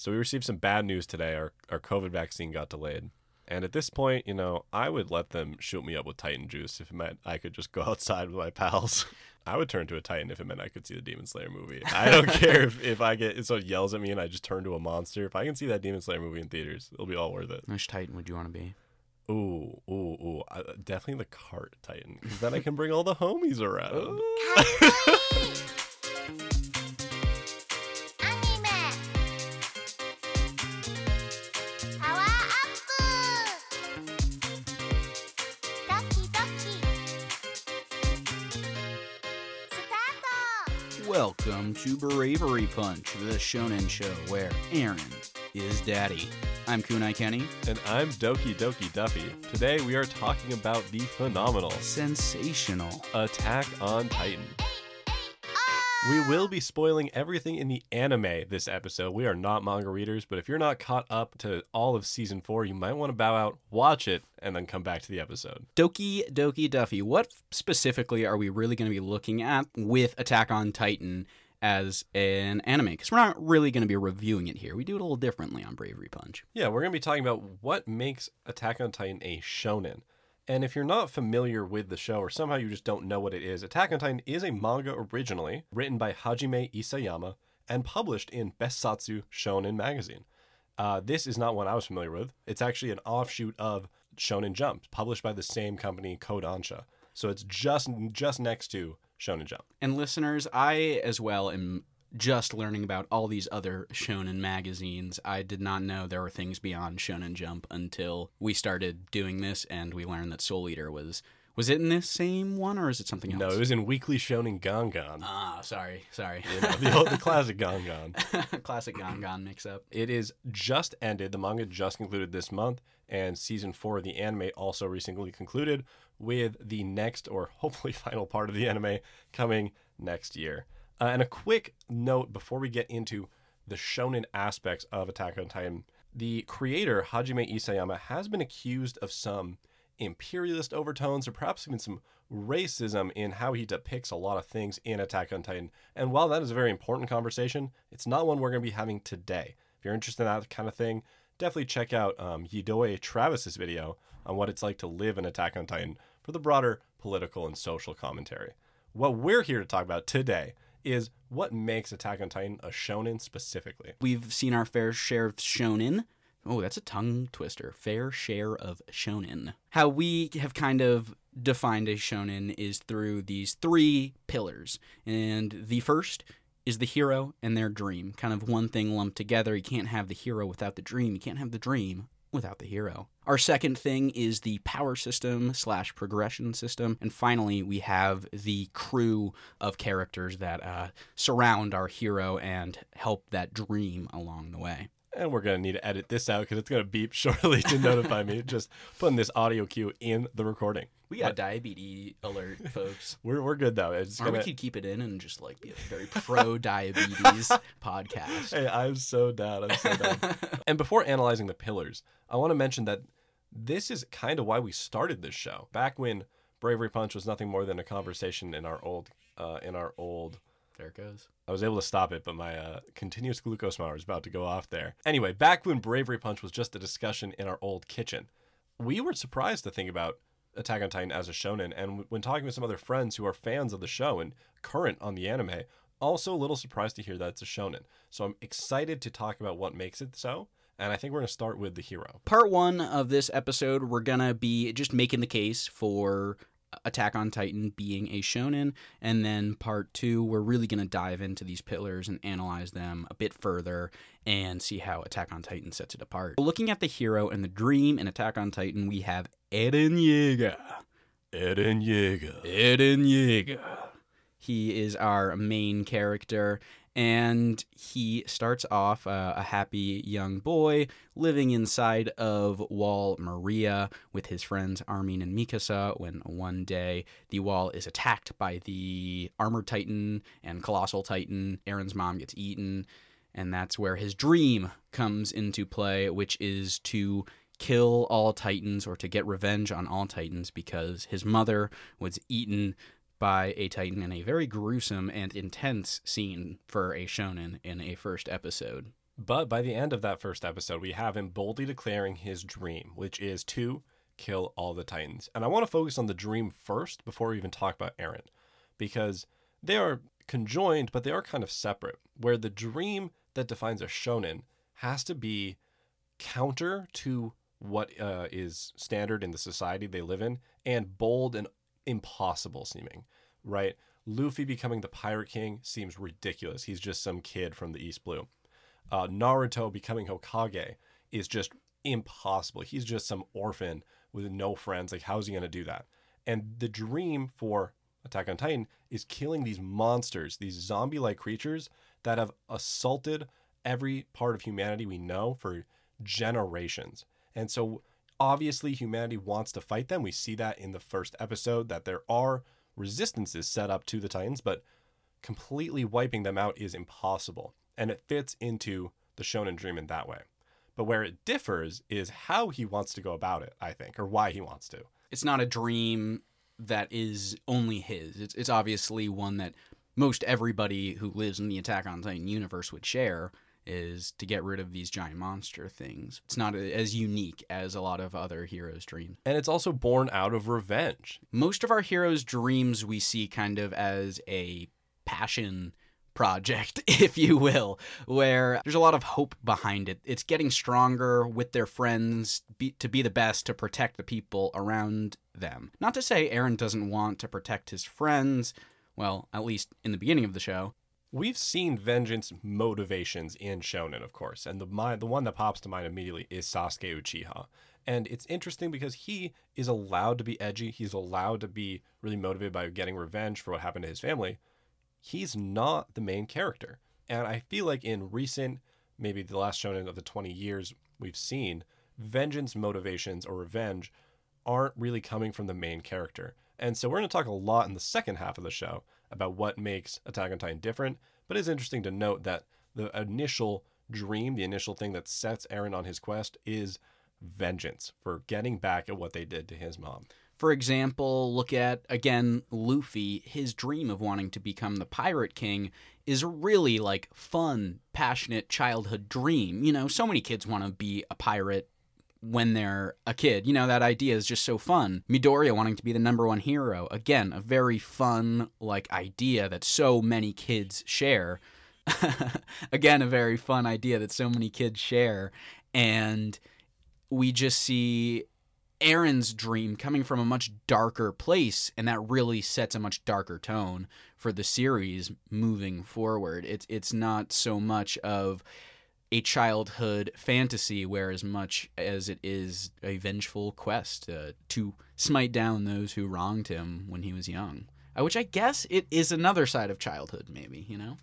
So we received some bad news today. Our our COVID vaccine got delayed. And at this point, you know, I would let them shoot me up with Titan juice if it meant I could just go outside with my pals. I would turn to a Titan if it meant I could see the Demon Slayer movie. I don't care if, if I get if someone yells at me and I just turn to a monster. If I can see that Demon Slayer movie in theaters, it'll be all worth it. Which Titan would you want to be? Ooh, ooh, ooh. I, definitely the cart Titan. Because then I can bring all the homies around. Welcome to Bravery Punch, the shonen show where Eren is daddy. I'm Kunai Kenny. And I'm Doki Doki Duffy. Today we are talking about the phenomenal Sensational. Attack on Titan. Oh! We will be spoiling everything in the anime this episode. We are not manga readers, but if you're not caught up to all of season four, you might want to bow out, watch it, and then come back to the episode. Doki Doki Duffy, what specifically are we really going to be looking at with Attack on Titan as an anime? Because we're not really going to be reviewing it here. We do it a little differently on Bravery Punch. Yeah, we're going to be talking about what makes Attack on Titan a shonen. And if you're not familiar with the show or somehow you just don't know what it is, Attack on Titan is a manga originally written by Hajime Isayama and published in Bessatsu Shonen magazine. Uh, this is not one I was familiar with. It's actually an offshoot of Shonen Jump, published by the same company, Kodansha. So it's just just next to Shonen Jump. And listeners, I as well am just learning about all these other shonen magazines. I did not know there were things beyond Shonen Jump until we started doing this and we learned that Soul Eater was was it in this same one or is it something else? No, it was in Weekly Shonen Gangan. Ah, sorry, sorry. You know, the, old, the classic Gangan. Classic Gongon mix up. It is just ended. The manga just concluded this month, and season four of the anime also recently concluded, with the next or hopefully final part of the anime coming next year. Uh, and a quick note before we get into the shonen aspects of Attack on Titan: the creator Hajime Isayama has been accused of some imperialist overtones or perhaps even some racism in how he depicts a lot of things in Attack on Titan. And while that is a very important conversation, it's not one we're going to be having today. If you're interested in that kind of thing, definitely check out um, Yidoe Travis's video on what it's like to live in Attack on Titan for the broader political and social commentary. What we're here to talk about today is what makes Attack on Titan a shonen specifically. We've seen our fair share of shonen. Oh, that's a tongue twister. Fair share of shonen. How we have kind of defined a shonen is through these three pillars. And the first is the hero and their dream. Kind of one thing lumped together. You can't have the hero without the dream. You can't have the dream without the hero. Our second thing is the power system slash progression system. And finally, we have the crew of characters that uh, surround our hero and help that dream along the way. And we're going to need to edit this out because it's going to beep shortly to notify me. Just putting this audio cue in the recording. We got diabetes alert, folks. We're, we're good though. It's Or gonna, we could keep it in and just like be a very pro diabetes podcast. Hey, I'm so down. I'm so down. and before analyzing the pillars, I want to mention that this is kind of why we started this show. Back when Bravery Punch was nothing more than a conversation in our old, uh, in our old. There it goes. I was able to stop it, but my uh, continuous glucose monitor is about to go off there. Anyway, back when Bravery Punch was just a discussion in our old kitchen, we were surprised to think about Attack on Titan as a shonen. And when talking with some other friends who are fans of the show and current on the anime, also a little surprised to hear that it's a shonen. So I'm excited to talk about what makes it so. And I think we're going to start with the hero. Part one of this episode, we're gonna be just making the case for Attack on Titan being a shonen, and then part two, we're really gonna dive into these pillars and analyze them a bit further and see how Attack on Titan sets it apart. Looking at the hero and the dream in Attack on Titan, we have Eren Yeager. Eren Yeager. Eren Yeager. He is our main character, and he starts off uh, a happy young boy living inside of Wall Maria with his friends Armin and Mikasa. When one day the wall is attacked by the Armored Titan and Colossal Titan, Eren's mom gets eaten, and that's where his dream comes into play, which is to kill all Titans or to get revenge on all Titans because his mother was eaten by a Titan in a very gruesome and intense scene for a shonen in a first episode. But by the end of that first episode, we have him boldly declaring his dream, which is to kill all the Titans. And I want to focus on the dream first before we even talk about Eren, because they are conjoined, but they are kind of separate. Where the dream that defines a shonen has to be counter to what uh, is standard in the society they live in and bold and impossible seeming, right? Luffy becoming the Pirate King seems ridiculous. He's just some kid from the East Blue. Uh, Naruto becoming Hokage is just impossible. He's just some orphan with no friends. Like, how's he going to do that? And the dream for Attack on Titan is killing these monsters, these zombie like creatures that have assaulted every part of humanity we know for generations. And so, obviously, humanity wants to fight them. We see that in the first episode that there are resistances set up to the Titans, but completely wiping them out is impossible. And it fits into the Shonen Dream in that way. But where it differs is how he wants to go about it, I think, or why he wants to. It's not a dream that is only his. It's, it's obviously one that most everybody who lives in the Attack on Titan universe would share is to get rid of these giant monster things. It's not as unique as a lot of other heroes' dreams. And it's also born out of revenge. Most of our heroes' dreams we see kind of as a passion project, if you will, where there's a lot of hope behind it. It's getting stronger with their friends be, to be the best to protect the people around them. Not to say Eren doesn't want to protect his friends, well, at least in the beginning of the show. We've seen vengeance motivations in Shonen, of course, and the my, the one that pops to mind immediately is Sasuke Uchiha. And it's interesting because he is allowed to be edgy. He's allowed to be really motivated by getting revenge for what happened to his family. He's not the main character. And I feel like in recent, maybe the last shonen of the 20 years we've seen, vengeance motivations or revenge aren't really coming from the main character. And so we're going to talk a lot in the second half of the show about what makes Attack on Titan different. But it's interesting to note that the initial dream, the initial thing that sets Eren on his quest is vengeance for getting back at what they did to his mom. For example, look at again Luffy. His dream of wanting to become the Pirate King is a really like fun, passionate childhood dream. You know, so many kids want to be a pirate when they're a kid. You know, that idea is just so fun. Midoriya wanting to be the number one hero. Again, a very fun like idea that so many kids share. Again, a very fun idea that so many kids share. And we just see Eren's dream coming from a much darker place, and that really sets a much darker tone for the series moving forward. It's it's not so much of a childhood fantasy, where as much as it is a vengeful quest uh, to smite down those who wronged him when he was young. Uh, which I guess it is another side of childhood, maybe you know.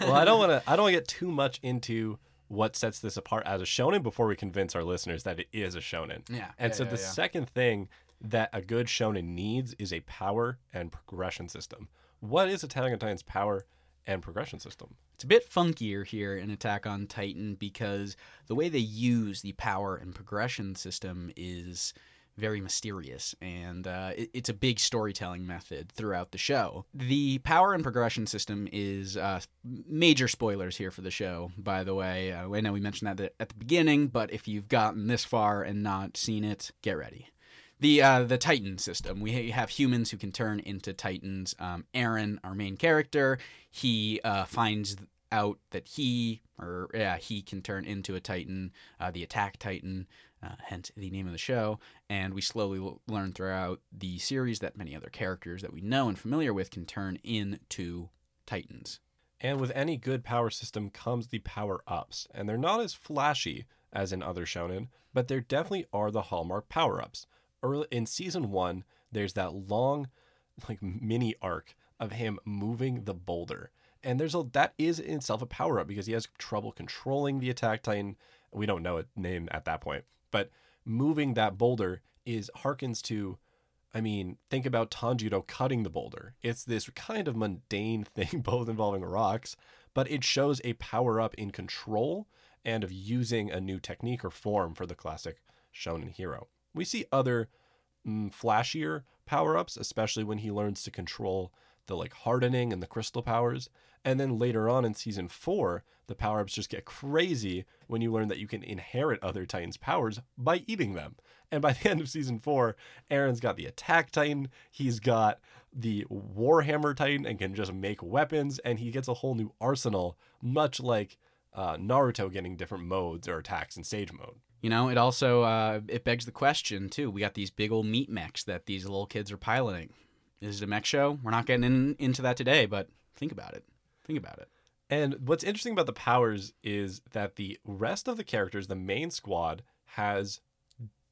well, I don't want to. I don't want to get too much into what sets this apart as a shonen before we convince our listeners that it is a shonen. Yeah. And yeah, so yeah, the yeah. second thing that a good shonen needs is a power and progression system. What is Attack on Titan's power and progression system? It's a bit funkier here in Attack on Titan because the way they use the power and progression system is very mysterious, and uh, it- it's a big storytelling method throughout the show. The power and progression system is uh, major spoilers here for the show, by the way. Uh, I know we mentioned that at the beginning, but if you've gotten this far and not seen it, get ready. The uh, the Titan system. We have humans who can turn into Titans. Um, Eren, our main character, he uh, finds out that he or yeah he can turn into a Titan, uh, the Attack Titan, uh, hence the name of the show. And we slowly learn throughout the series that many other characters that we know and familiar with can turn into Titans. And with any good power system comes the power ups, and they're not as flashy as in other shonen, but there definitely are the hallmark power ups. Early in season one, there's that long, like mini arc of him moving the boulder, and there's a that is in itself a power up because he has trouble controlling the attack titan. We don't know its name at that point, but moving that boulder is harkens to I mean, think about Tanjiro cutting the boulder. It's this kind of mundane thing, both involving rocks, but it shows a power up in control and of using a new technique or form for the classic shonen hero. We see other mm, flashier power ups, especially when he learns to control the like hardening and the crystal powers. And then later on in season four, the power ups just get crazy when you learn that you can inherit other Titans' powers by eating them. And by the end of season four, Eren's got the attack Titan, he's got the Warhammer Titan, and can just make weapons, and he gets a whole new arsenal, much like uh, Naruto getting different modes or attacks in Sage mode. You know, it also uh, it begs the question too. We got these big old meat mechs that these little kids are piloting. Is it a mech show? We're not getting in, into that today, but think about it. Think about it. And what's interesting about the powers is that the rest of the characters, the main squad, has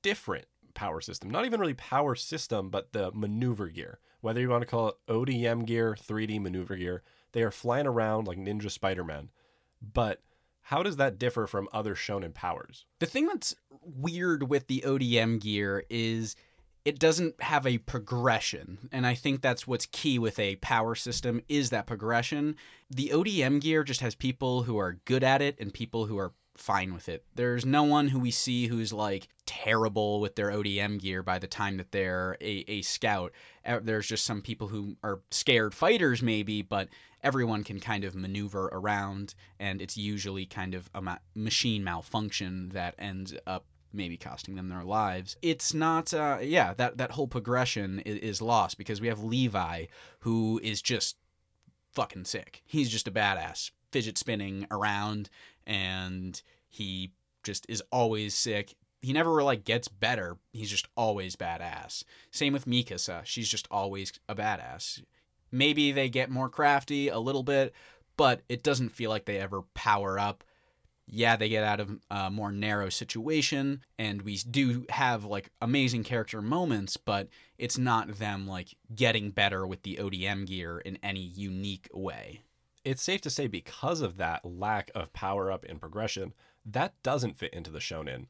different power system. Not even really power system, but the maneuver gear. Whether you want to call it ODM gear, 3D maneuver gear, they are flying around like Ninja Spider-Man. But how does that differ from other shonen powers? The thing that's weird with the ODM gear is it doesn't have a progression and i think that's what's key with a power system is that progression the odm gear just has people who are good at it and people who are fine with it there's no one who we see who's like terrible with their odm gear by the time that they're a, a scout there's just some people who are scared fighters maybe but everyone can kind of maneuver around and it's usually kind of a ma- machine malfunction that ends up maybe costing them their lives. It's not, uh, yeah, that, that whole progression is, is lost because we have Levi, who is just fucking sick. He's just a badass, fidget spinning around, and he just is always sick. He never like gets better. He's just always badass. Same with Mikasa. She's just always a badass. Maybe they get more crafty a little bit, but it doesn't feel like they ever power up yeah, they get out of a more narrow situation, and we do have like amazing character moments, but it's not them like getting better with the ODM gear in any unique way. It's safe to say because of that lack of power up and progression, that doesn't fit into the shonen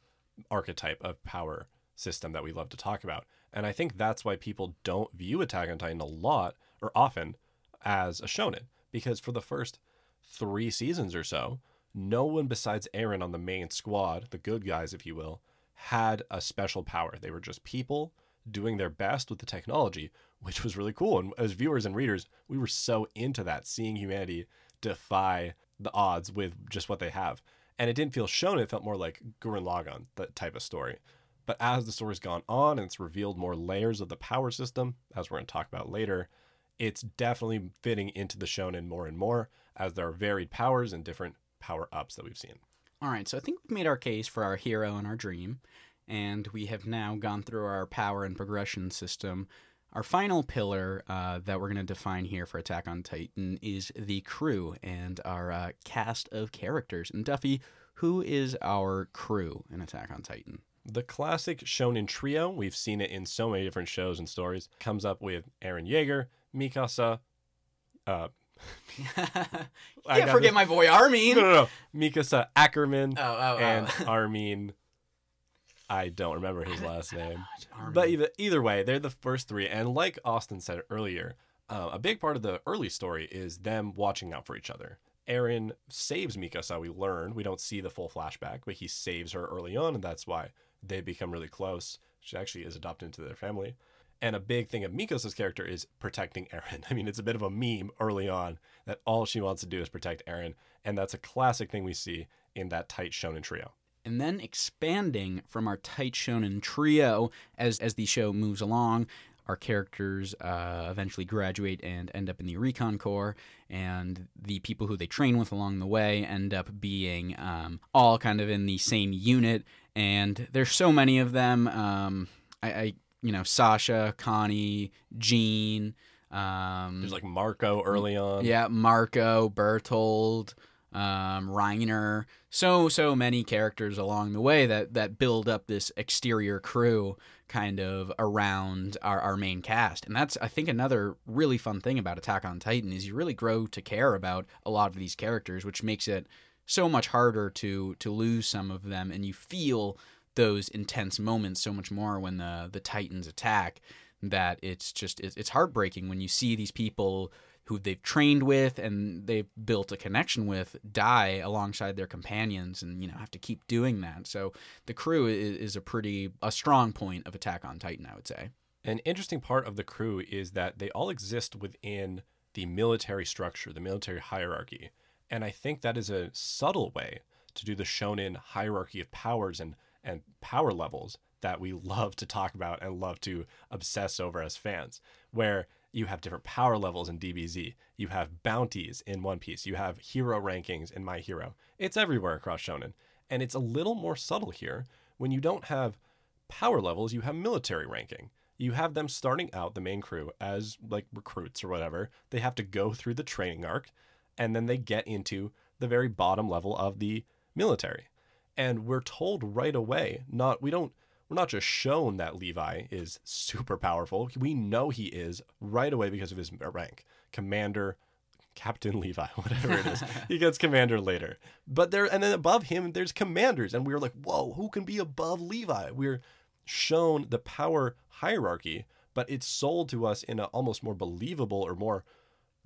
archetype of power system that we love to talk about. And I think that's why people don't view Attack on Titan a lot or often as a shonen because for the first 3 seasons or so, no one besides Eren on the main squad, the good guys, if you will, had a special power. They were just people doing their best with the technology, which was really cool. And as viewers and readers, we were so into that, seeing humanity defy the odds with just what they have. And it didn't feel shown, it felt more like Gurren Lagann, that type of story. But as the story's gone on and it's revealed more layers of the power system, as we're going to talk about later, it's definitely fitting into the shonen more and more as there are varied powers and different power ups that we've seen. All right, so I think we've made our case for our hero and our dream, and we have now gone through our power and progression system. Our final pillar uh, that we're going to define here for Attack on Titan is the crew and our uh, cast of characters. And Duffy, who is our crew in Attack on Titan? The classic shonen trio, we've seen it in so many different shows and stories, comes up with Eren Yeager, Mikasa, uh, I forget this- my boy Armin. no, no, no, Mikasa Ackerman Oh, oh, oh. and Armin. I don't remember his last name. But either either way, they're the first three, and like Austin said earlier, uh, a big part of the early story is them watching out for each other. Eren saves Mikasa. We learn we don't see the full flashback, but he saves her early on, and that's why they become really close. She actually is adopted into their family. And a big thing of Mikasa's character is protecting Eren. I mean, it's a bit of a meme early on that all she wants to do is protect Eren, and that's a classic thing we see in that tight shonen trio. And then expanding from our tight shonen trio as as the show moves along our characters uh, eventually graduate and end up in the recon corps and the people who they train with along the way end up being um, all kind of in the same unit and there's so many of them um, I, I you know sasha connie jean um, There's like Marco early on. yeah, Marco, Bertolt, um, Reiner, so so many characters along the way that that build up this exterior crew kind of around our, our main cast. And that's I think another really fun thing about Attack on Titan is you really grow to care about a lot of these characters, which makes it so much harder to to lose some of them and you feel those intense moments so much more when the the Titans attack that it's just it's, it's heartbreaking when you see these people who they've trained with and they've built a connection with die alongside their companions and you know have to keep doing that so the crew is, is a pretty a strong point of attack on titan i would say An interesting part of the crew is that they all exist within the military structure, the military hierarchy. And I think that is a subtle way to do the shonen hierarchy of powers and, and power levels that we love to talk about and love to obsess over as fans, where you have different power levels in DBZ, you have bounties in One Piece, you have hero rankings in My Hero. It's everywhere across shonen. And it's a little more subtle here when you don't have power levels, you have military ranking. You have them starting out, the main crew, as like recruits or whatever. They have to go through the training arc and then they get into the very bottom level of the military. And we're told right away, not we don't we're not just shown that Levi is super powerful. We know he is right away because of his uh, rank. Commander Captain Levi, whatever it is. he gets commander later. But there and then above him there's commanders and we were like, "Whoa, who can be above Levi?" We're shown the power hierarchy, but it's sold to us in an almost more believable or more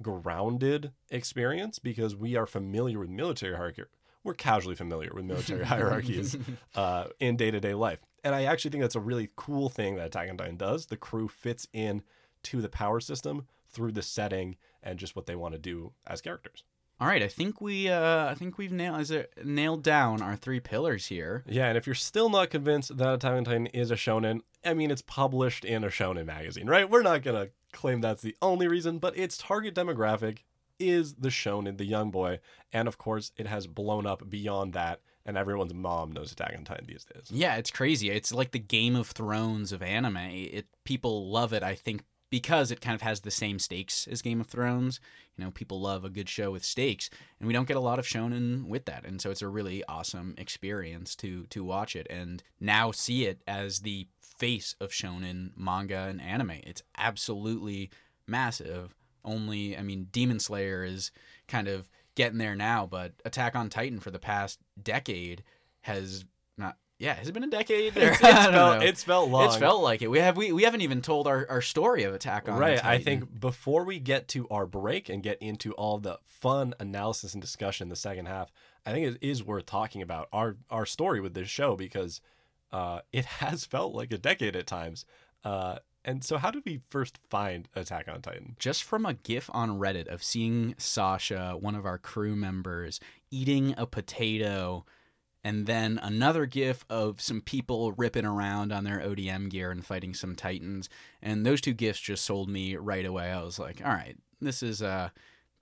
grounded experience because we are familiar with military hierarchy. We're casually familiar with military hierarchies uh, in day to day life. And I actually think that's a really cool thing that Attack on Titan does. The crew fits in to the power system through the setting and just what they want to do as characters. All right, I think we uh, I think we've nailed is it nailed down our three pillars here. Yeah, and if you're still not convinced that Attack on Titan is a shonen, I mean, it's published in a shonen magazine, right? We're not gonna claim that's the only reason, but its target demographic is the shonen, the young boy, and of course, it has blown up beyond that, and everyone's mom knows Attack on Titan these days. Yeah, it's crazy. It's like the Game of Thrones of anime. It people love it, I think, because it kind of has the same stakes as Game of Thrones. You know, people love a good show with stakes, and we don't get a lot of shonen with that. And so it's a really awesome experience to to watch it and now see it as the face of shonen manga and anime. It's absolutely massive. Only, I mean, Demon Slayer is kind of getting there now, but Attack on Titan for the past decade has not yeah, has it been a decade? Or, It's, it's, felt, it's felt long. It's felt like it. We have we, we haven't even told our, our story of Attack on Titan. right. I think before we get to our break and get into all the fun analysis and discussion in the second half, I think it is worth talking about our our story with this show because uh, it has felt like a decade at times. Uh, and so, how did we first find Attack on Titan? just from a gif on Reddit of seeing Sasha, one of our crew members, eating a potato, and then another gif of some people ripping around on their ODM gear and fighting some titans. And those two gifs just sold me right away. I was like, all right, this is uh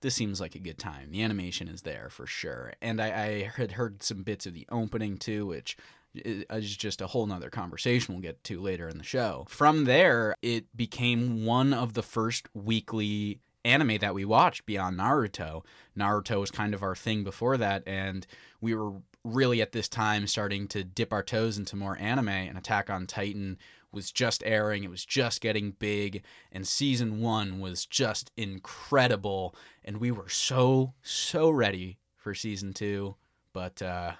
this seems like a good time. The animation is there for sure. And I, I had heard some bits of the opening too, which is just a whole nother conversation we'll get to later in the show. From there, it became one of the first weekly anime that we watched beyond Naruto. Naruto was kind of our thing before that, and we were really at this time starting to dip our toes into more anime, and Attack on Titan was just airing, it was just getting big, and season one was just incredible, and we were so, so ready for season two, but uh,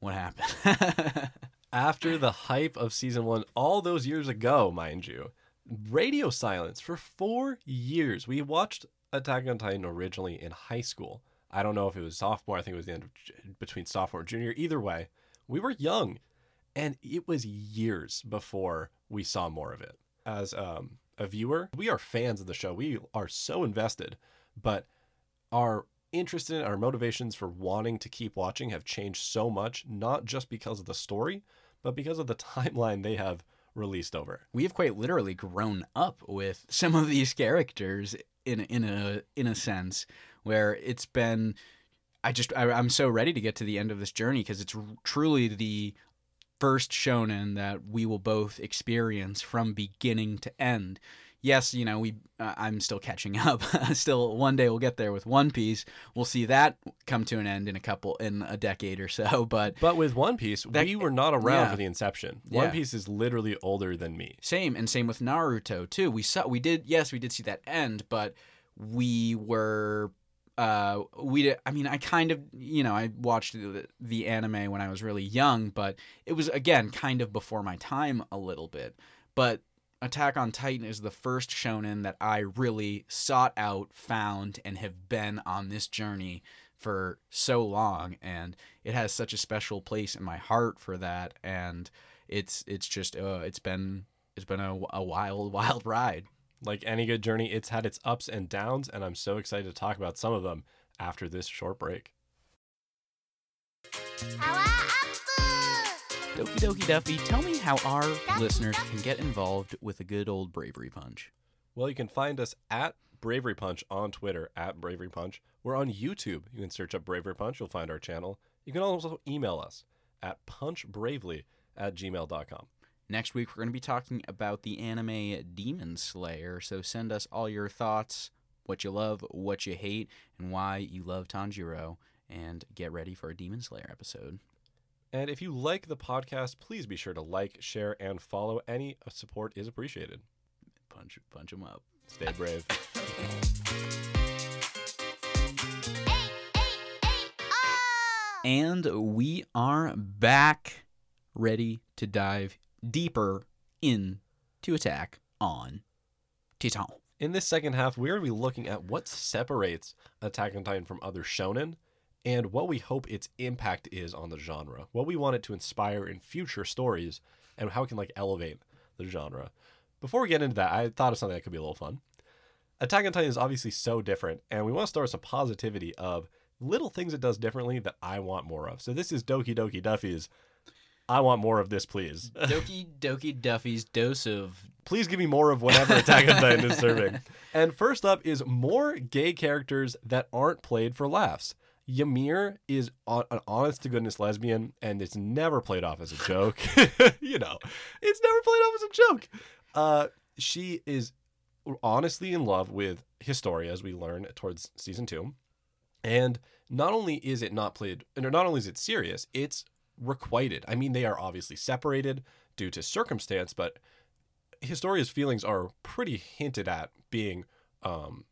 what happened? After the hype of season one, all those years ago, mind you, radio silence for four years. We watched Attack on Titan originally in high school. I don't know if it was sophomore. I think it was the end of between sophomore and junior. Either way, we were young, and it was years before we saw more of it. As um, a viewer, we are fans of the show. We are so invested, but our interest in our motivations for wanting to keep watching have changed so much, not just because of the story, but because of the timeline they have released over. we have quite literally grown up with some of these characters in in a in a sense where it's been I just I, I'm so ready to get to the end of this journey because it's truly the first shonen that we will both experience from beginning to end. Yes, you know we uh, I'm still catching up. still, one day we'll get there with One Piece. We'll see that come to an end in a couple in a decade or so. But But with One Piece, That- we were not around yeah. for the inception. One Yeah. Piece is literally older than me. Same and same with Naruto too. We saw we did yes we did see that end, but we were uh we did, I mean I kind of you know I watched the, the anime when I was really young, but it was again kind of before my time a little bit. But Attack on Titan is the first shonen that I really sought out, found, and have been on this journey for so long. And it has such a special place in my heart for that. And it's it's just uh, it's been it's been a, a wild wild ride. Like any good journey, it's had its ups and downs, and I'm so excited to talk about some of them after this short break. Hello? Doki Doki Duffy, tell me how our listeners can get involved with a good old bravery punch. Well, you can find us at Bravery Punch on Twitter, at Bravery Punch. We're on YouTube. You can search up Bravery Punch, you'll find our channel. You can also email us at punchbravely at gmail.com. Next week, we're going to be talking about the anime Demon Slayer. So send us all your thoughts, what you love, what you hate, and why you love Tanjiro. And get ready for a Demon Slayer episode. And if you like the podcast, please be sure to like, share, and follow. Any support is appreciated. Punch, punch them up. Stay brave. and we are back, ready to dive deeper in to attack on Titan. In this second half, we're going to be looking at what separates Attack on Titan from other shonen and what we hope its impact is on the genre, what we want it to inspire in future stories, and how it can like elevate the genre. Before we get into that, I thought of something that could be a little fun. Attack on Titan is obviously so different, and we want to start with some positivity of little things it does differently that I want more of. So this is Doki Doki Duffy's I want more of this, please. Doki Doki Duffy's dose of please give me more of whatever Attack on Titan is serving. And first up is more gay characters that aren't played for laughs. Ymir is on, an honest to goodness lesbian, and it's never played off as a joke. you know, it's never played off as a joke. Uh, she is honestly in love with Historia, as we learn towards season two. And not only is it not played, or not only is it serious, it's requited. I mean, they are obviously separated due to circumstance, but Historia's feelings are pretty hinted at being um,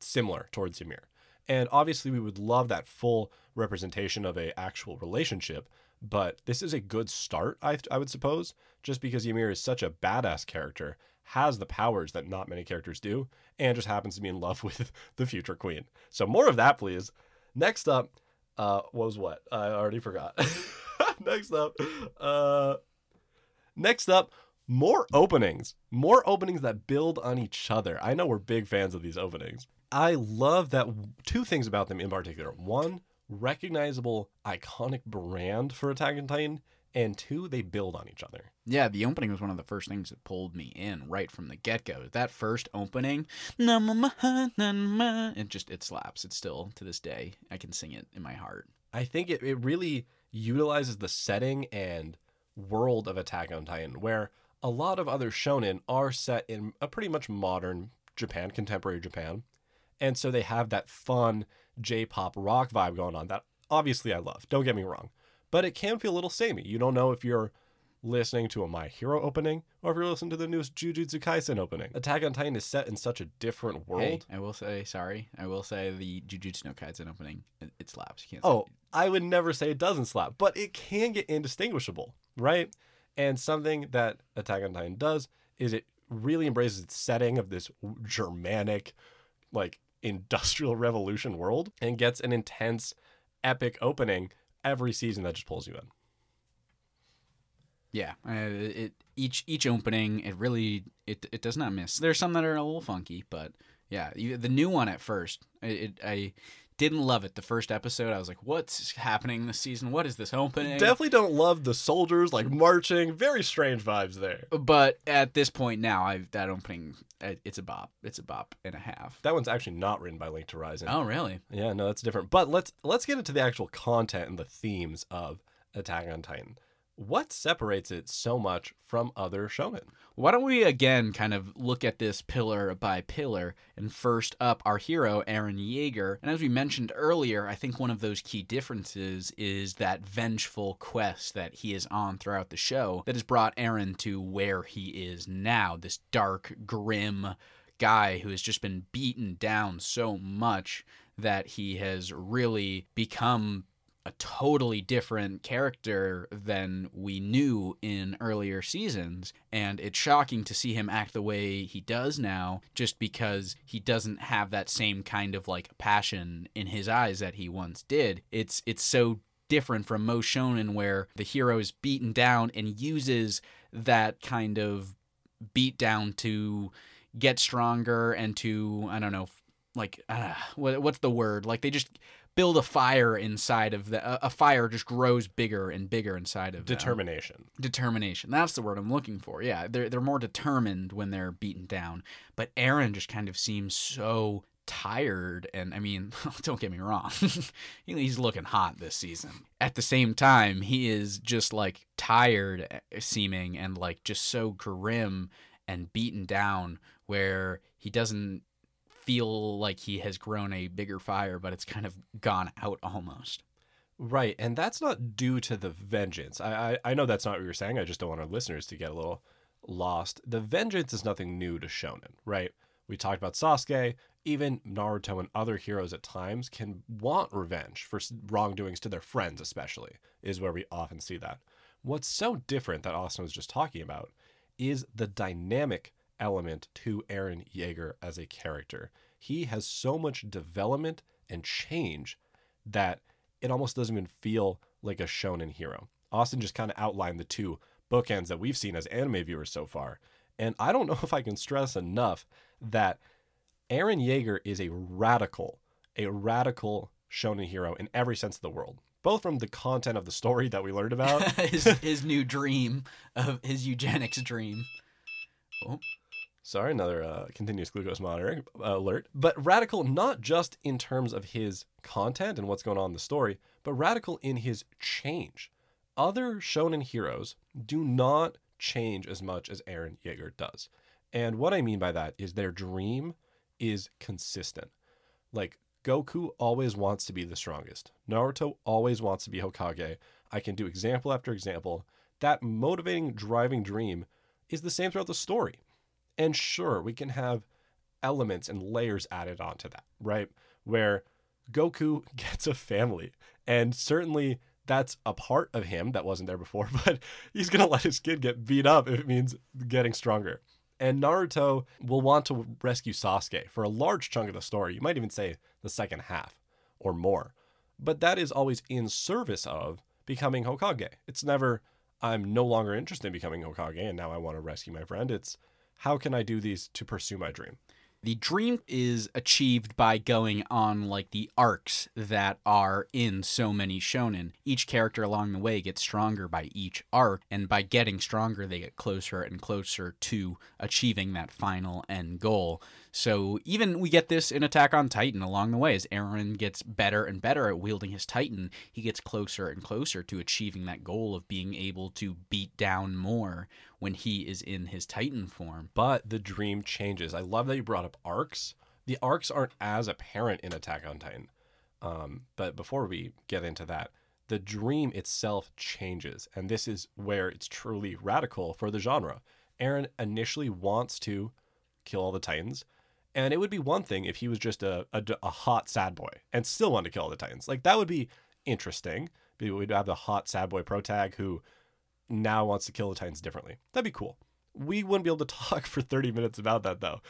similar towards Ymir. And obviously, we would love that full representation of a actual relationship. But this is a good start, I, I would suppose, just because Ymir is such a badass character, has the powers that not many characters do, and just happens to be in love with the future queen. So more of that, please. Next up, uh, was what? I already forgot. next up, uh, next up, more openings, more openings that build on each other. I know we're big fans of these openings. I love that two things about them in particular. One, recognizable, iconic brand for Attack on Titan, and two, they build on each other. Yeah, the opening was one of the first things that pulled me in right from the get go. That first opening, it just it slaps. It still to this day I can sing it in my heart. I think it, it really utilizes the setting and world of Attack on Titan, where a lot of other shonen are set in a pretty much modern Japan, contemporary Japan. And so they have that fun J pop rock vibe going on that obviously I love. Don't get me wrong. But it can feel a little samey. You don't know if you're listening to a My Hero opening or if you're listening to the newest Jujutsu Kaisen opening. Attack on Titan is set in such a different world. Hey, I will say sorry. I will say the Jujutsu no Kaisen opening it, it slaps. You can't. Oh, I would never say it doesn't slap, but it can get indistinguishable, right? And something that Attack on Titan does is it really embraces its setting of this Germanic, like industrial revolution world and gets an intense, epic opening every season that just pulls you in. Yeah, uh, it each each opening it really it it does not miss. There's some that are a little funky, but yeah, the new one at first, it, it I didn't love it. The first episode, I was like, "What's happening this season? What is this opening?" Definitely don't love the soldiers like marching. Very strange vibes there. But at this point now, I that opening, uh, it's a bop. It's a bop and a half. That one's actually not written by Linked Horizon. Oh, really? Yeah, no, that's different. But let's let's get into the actual content and the themes of Attack on Titan. What separates it so much from other shonen? Why don't we again kind of look at this pillar by pillar? And first up, our hero, Eren Yeager. And as we mentioned earlier, I think one of those key differences is that vengeful quest that he is on throughout the show that has brought Eren to where he is now this dark, grim guy who has just been beaten down so much that he has really become a totally different character than we knew in earlier seasons. And it's shocking to see him act the way he does now, just because he doesn't have that same kind of like passion in his eyes that he once did. It's it's so different from most shonen where the hero is beaten down and uses that kind of beat down to get stronger and to I don't know, like uh, what what's the word? Like they just build a fire inside of the a- a fire just grows bigger and bigger inside of them. Determination. determination. That's the word I'm looking for. Yeah, they're they're more determined when they're beaten down. But Eren just kind of seems so tired and I mean, don't get me wrong. He's looking hot this season. At the same time, he is just like tired eh, seeming and like just so grim and beaten down where he doesn't feel like he has grown a bigger fire, but it's kind of gone out almost. Right, and that's not due to the vengeance. I, I I know that's not what you're saying. I just don't want our listeners to get a little lost. The vengeance is nothing new to shonen, right? We talked about Sasuke. Even Naruto and other heroes at times can want revenge for wrongdoings to their friends, especially, is where we often see that. What's so different that Austin was just talking about is the dynamic element to Eren Yeager as a character. He has so much development and change that it almost doesn't even feel like a shonen hero. Austin just kind of outlined the two bookends that we've seen as anime viewers so far. And I don't know if I can stress enough that Eren Yeager is a radical, a radical shonen hero in every sense of the world, both from the content of the story that we learned about. his his new dream of his eugenics dream. Oh, Sorry, another uh, continuous glucose monitoring uh, alert. But radical not just in terms of his content and what's going on in the story, but radical in his change. Other shonen heroes do not change as much as Eren Yeager does. And what I mean by that is their dream is consistent. Like Goku always wants to be the strongest. Naruto always wants to be Hokage. I can do example after example. That motivating, driving dream is the same throughout the story. And sure, we can have elements and layers added onto that, right? Where Goku gets a family. And certainly that's a part of him that wasn't there before, but he's going to let his kid get beat up if it means getting stronger. And Naruto will want to rescue Sasuke for a large chunk of the story. You might even say the second half or more. But that is always in service of becoming Hokage. It's never, I'm no longer interested in becoming Hokage and now I want to rescue my friend. It's, how can I do these to pursue my dream? the dream is achieved by going on like the arcs that are in so many shonen. Each character along the way gets stronger by each arc, and by getting stronger, they get closer and closer to achieving that final end goal. So even we get this in Attack on Titan along the way as Eren gets better and better at wielding his Titan, he gets closer and closer to achieving that goal of being able to beat down more when he is in his Titan form. But the dream changes. I love that you brought up arcs. The arcs aren't as apparent in Attack on Titan. Um, but before we get into that, the dream itself changes. And this is where it's truly radical for the genre. Eren initially wants to kill all the Titans. And it would be one thing if he was just a, a, a hot sad boy and still wanted to kill all the Titans. Like that would be interesting. We'd have the hot sad boy protag who now wants to kill the Titans differently. That'd be cool. We wouldn't be able to talk for 30 minutes about that though.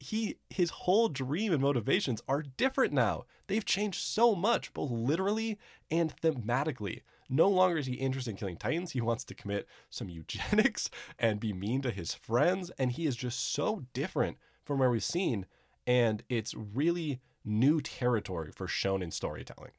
He his whole dream and motivations are different now. They've changed so much, both literally and thematically. No longer is he interested in killing Titans. He wants to commit some eugenics and be mean to his friends. And he is just so different from where we've seen. And it's really new territory for shonen storytelling.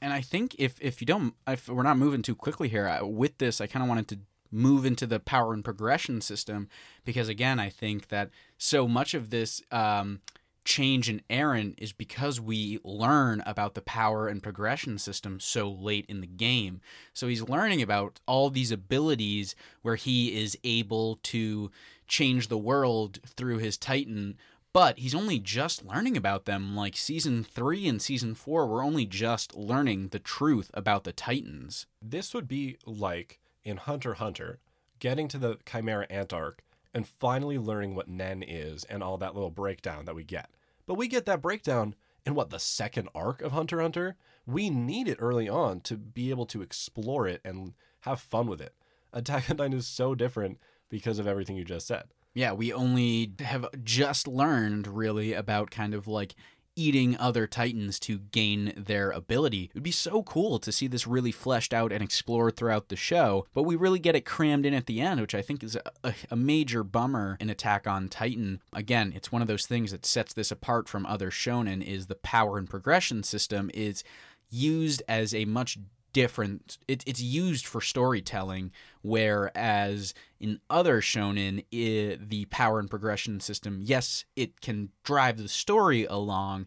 and I think if if you don't if we're not moving too quickly here I, with this, I kind of wanted to move into the power and progression system because again, I think that so much of this um, change in Eren is because we learn about the power and progression system so late in the game. So he's learning about all these abilities where he is able to change the world through his Titan but he's only just learning about them. Like season three and season four, we're only just learning the truth about the Titans. This would be like in Hunter Hunter, getting to the Chimera Ant arc and finally learning what Nen is and all that little breakdown that we get. But we get that breakdown in what the second arc of Hunter Hunter. We need it early on to be able to explore it and have fun with it. Attack on Titan is so different because of everything you just said. Yeah, we only have just learned really about kind of like eating other titans to gain their ability. It would be so cool to see this really fleshed out and explored throughout the show, but we really get it crammed in at the end, which I think is a, a, major bummer in Attack on Titan. Again, it's one of those things that sets this apart from other shonen is the power and progression system is used as a much different it, it's used for storytelling whereas in other shonen i the power and progression system yes it can drive the story along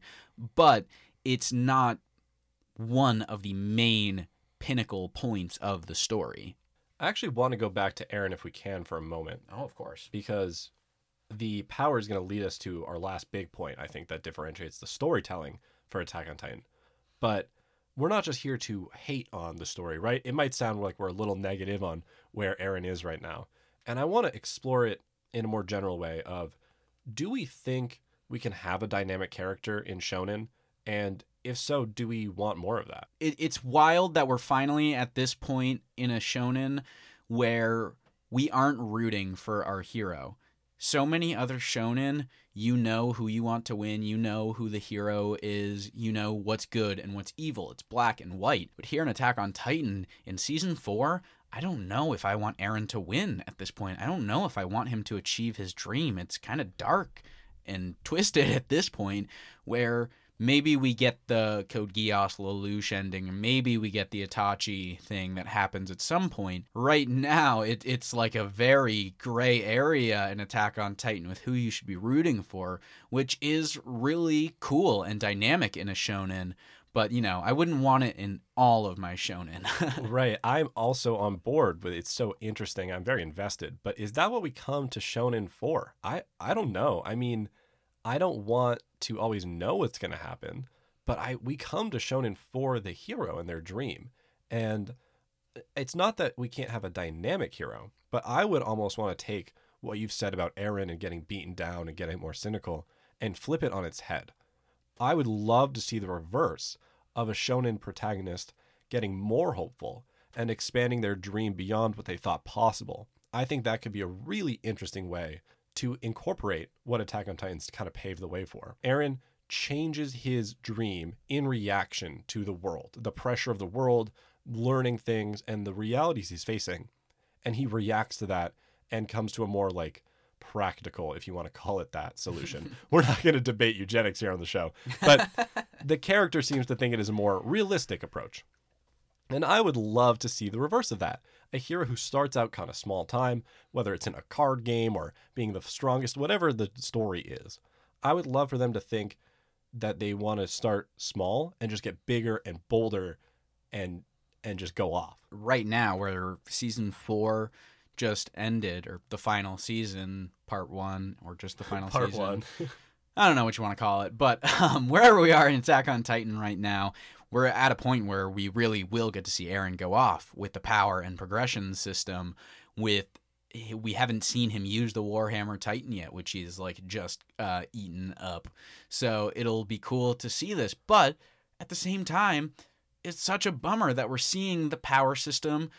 but it's not one of the main pinnacle points of the story. I actually want to go back to Eren if we can for a moment. Oh of course. Because the power is going to lead us to our last big point, I think, that differentiates the storytelling for Attack on Titan. But we're not just here to hate on the story, right? It might sound like we're a little negative on where Eren is right now. And I want to explore it in a more general way of do we think we can have a dynamic character in shonen and if so, do we want more of that? it, it's wild that we're finally at this point in a shonen where we aren't rooting for our hero. So many other shonen, you know who you want to win, you know who the hero is, you know what's good and what's evil. It's black and white. But here in Attack on Titan, in season four, I don't know if I want Eren to win at this point. I don't know if I want him to achieve his dream. It's kind of dark and twisted at this point where maybe we get the Code Geass Lelouch ending, and maybe we get the Itachi thing that happens at some point. Right now, it, it's like a very gray area in Attack on Titan with who you should be rooting for, which is really cool and dynamic in a shonen. But, you know, I wouldn't want it in all of my shonen. right. I'm also on board with it's so interesting. I'm very invested. But is that what we come to shonen for? I I don't know. I mean, I don't want to always know what's going to happen, but I we come to shonen for the hero and their dream. And eh, it's not that we can't have a dynamic hero, but I would almost want to take what you've said about Eren and getting beaten down and getting more cynical and flip it on its head. I would love to see the reverse of a shonen protagonist getting more hopeful and expanding their dream beyond what they thought possible. I think that could be a really interesting way to incorporate what Attack on Titans kind of paved the way for. Eren changes his dream in reaction to the world, the pressure of the world, learning things, and the realities he's facing. And he reacts to that and comes to a more like practical, if you want to call it that, solution. We're not going to debate eugenics here on the show, but the character seems to think it is a more realistic approach. And I would love to see the reverse of that. A hero who starts out kind of small time, whether it's in a card game or being the strongest, whatever the story is. I would love for them to think that they want to start small and just get bigger and bolder and and just go off. right now where season four just ended or the final season part one or just the final Part season one. i don't know what you want to call it but um, wherever we are in attack on titan right now we're at a point where we really will get to see Eren go off with the power and progression system with we haven't seen him use the warhammer titan yet which is like just uh, eaten up so it'll be cool to see this but at the same time it's such a bummer that we're seeing the power system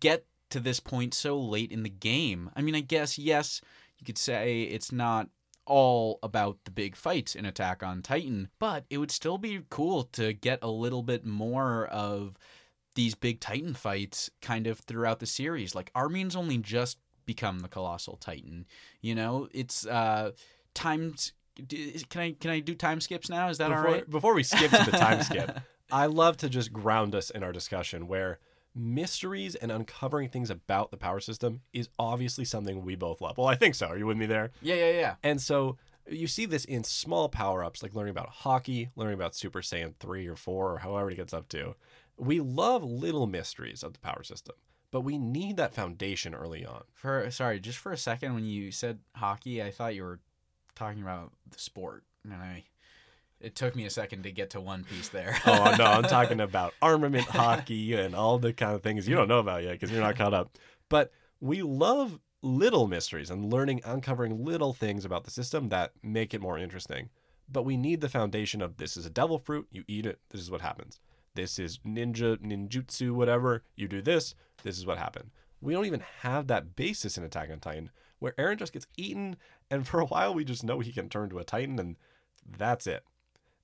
get to this point so late in the game. I mean, I guess, yes, you could say it's not all about the big fights in Attack on Titan, but it would still be cool to get a little bit more of these big Titan fights kind of throughout the series. Like, Armin's only just become the Colossal Titan. You know, it's uh, times. Can I can I do time skips now? Is that before, all right? Before we skip to the time skip, I love to just ground us in our discussion where mysteries and uncovering things about the power system is obviously something we both love. Well, I think so. Are you with me there? Yeah, yeah, yeah. And so you see this in small power ups, like learning about Haki, learning about Super Saiyan 3 or 4, or however it gets up to. We love little mysteries of the power system, but we need that foundation early on. For sorry, just for a second when you said hockey, I thought you were talking about the sport, and I it took me a second to get to One Piece there. Oh, no, I'm talking about armament Haki and all the kind of things you don't know about yet because you're not caught up. But we love little mysteries and learning, uncovering little things about the system that make it more interesting. But we need the foundation of this is a devil fruit, you eat it, this is what happens. This is ninja, ninjutsu, whatever, you do this, this is what happened. We don't even have that basis in Attack on Titan where Eren just gets eaten, and for a while we just know he can turn to a Titan, and that's it.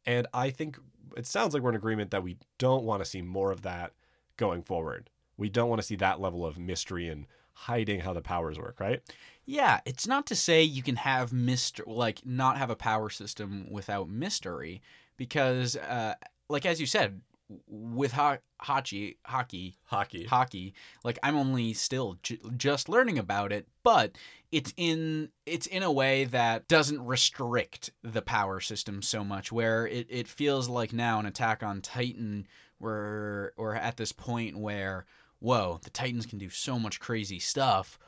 And I think it sounds like we're in agreement that we don't want to see more of that going forward. We don't want to see that level of mystery and hiding how the powers work, right? Yeah, it's not to say you can have mystery, like not have a power system without mystery, because, uh, like as you said, with ho- hockey, hockey, Hockey. hockey, like I'm only still j- just learning about it, but it's in it's in a way that doesn't restrict the power system so much. Where it, it feels like now an Attack on Titan, we're we're at this point where whoa, the Titans can do so much crazy stuff,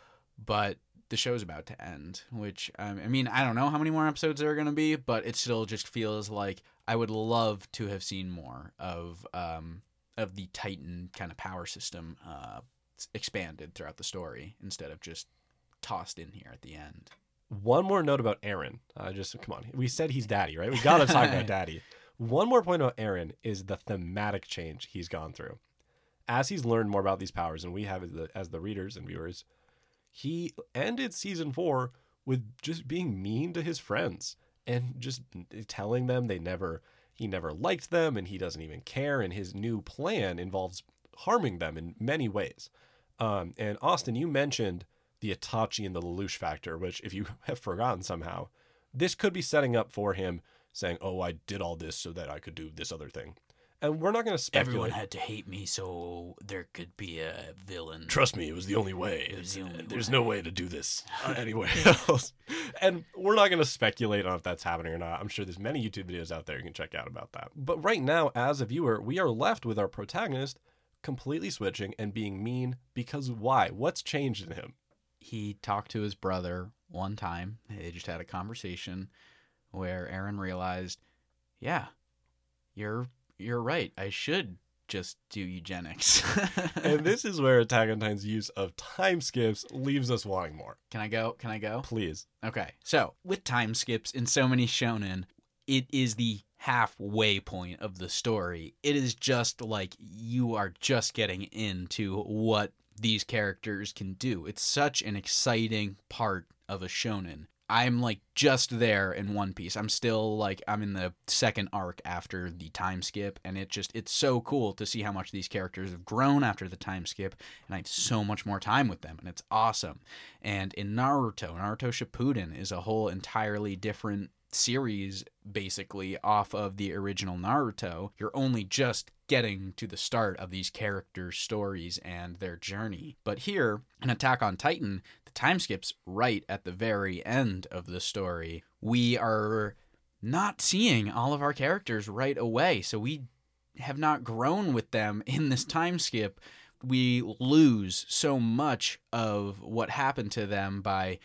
but the show's about to end. Which um, I mean, I don't know how many more episodes there are going to be, but it still just feels like I would love to have seen more of um, of the Titan kind of power system uh, expanded throughout the story instead of just tossed in here at the end. One more note about Eren. Uh, just come on. We said he's daddy, right? We got to talk about daddy. One more point about Eren is the thematic change he's gone through. As he's learned more about these powers, and we have as the, as the readers and viewers, he ended season four with just being mean to his friends and just telling them they never he never liked them and he doesn't even care and his new plan involves harming them in many ways. Um, and austin you mentioned the itachi and the lelouch factor which if you have forgotten somehow this could be setting up for him saying oh i did all this so that i could do this other thing and we're not going to speculate Everyone had to hate me so there could be a villain. trust me, it was the only way. It was the only There's way. no way to do this anywhere else. And we're not going to speculate on if that's happening or not. I'm sure there's many YouTube videos out there you can check out about that. But right now, as a viewer, we are left with our protagonist completely switching and being mean because why? What's changed in him? he talked to his brother one time. They just had a conversation where Eren realized, yeah, you're you're right. I should just do eugenics. And this is where Attack on Titan's use of time skips leaves us wanting more. Can I go? Can I go? Please. Okay. So, with time skips in so many shonen, it is the halfway point of the story. It is just like you are just getting into what these characters can do. It's such an exciting part of a shonen. I'm like just there in One Piece. I'm still like I'm in the second arc after the time skip and it just it's so cool to see how much these characters have grown after the time skip and I have so much more time with them and it's awesome. And in Naruto, Naruto Shippuden is a whole entirely different series basically off of the original Naruto. You're only just getting to the start of these characters' stories and their journey. But here, in Attack on Titan, the time skips right at the very end of the story. We are not seeing all of our characters right away. So we have not grown with them in this time skip. We lose so much of what happened to them by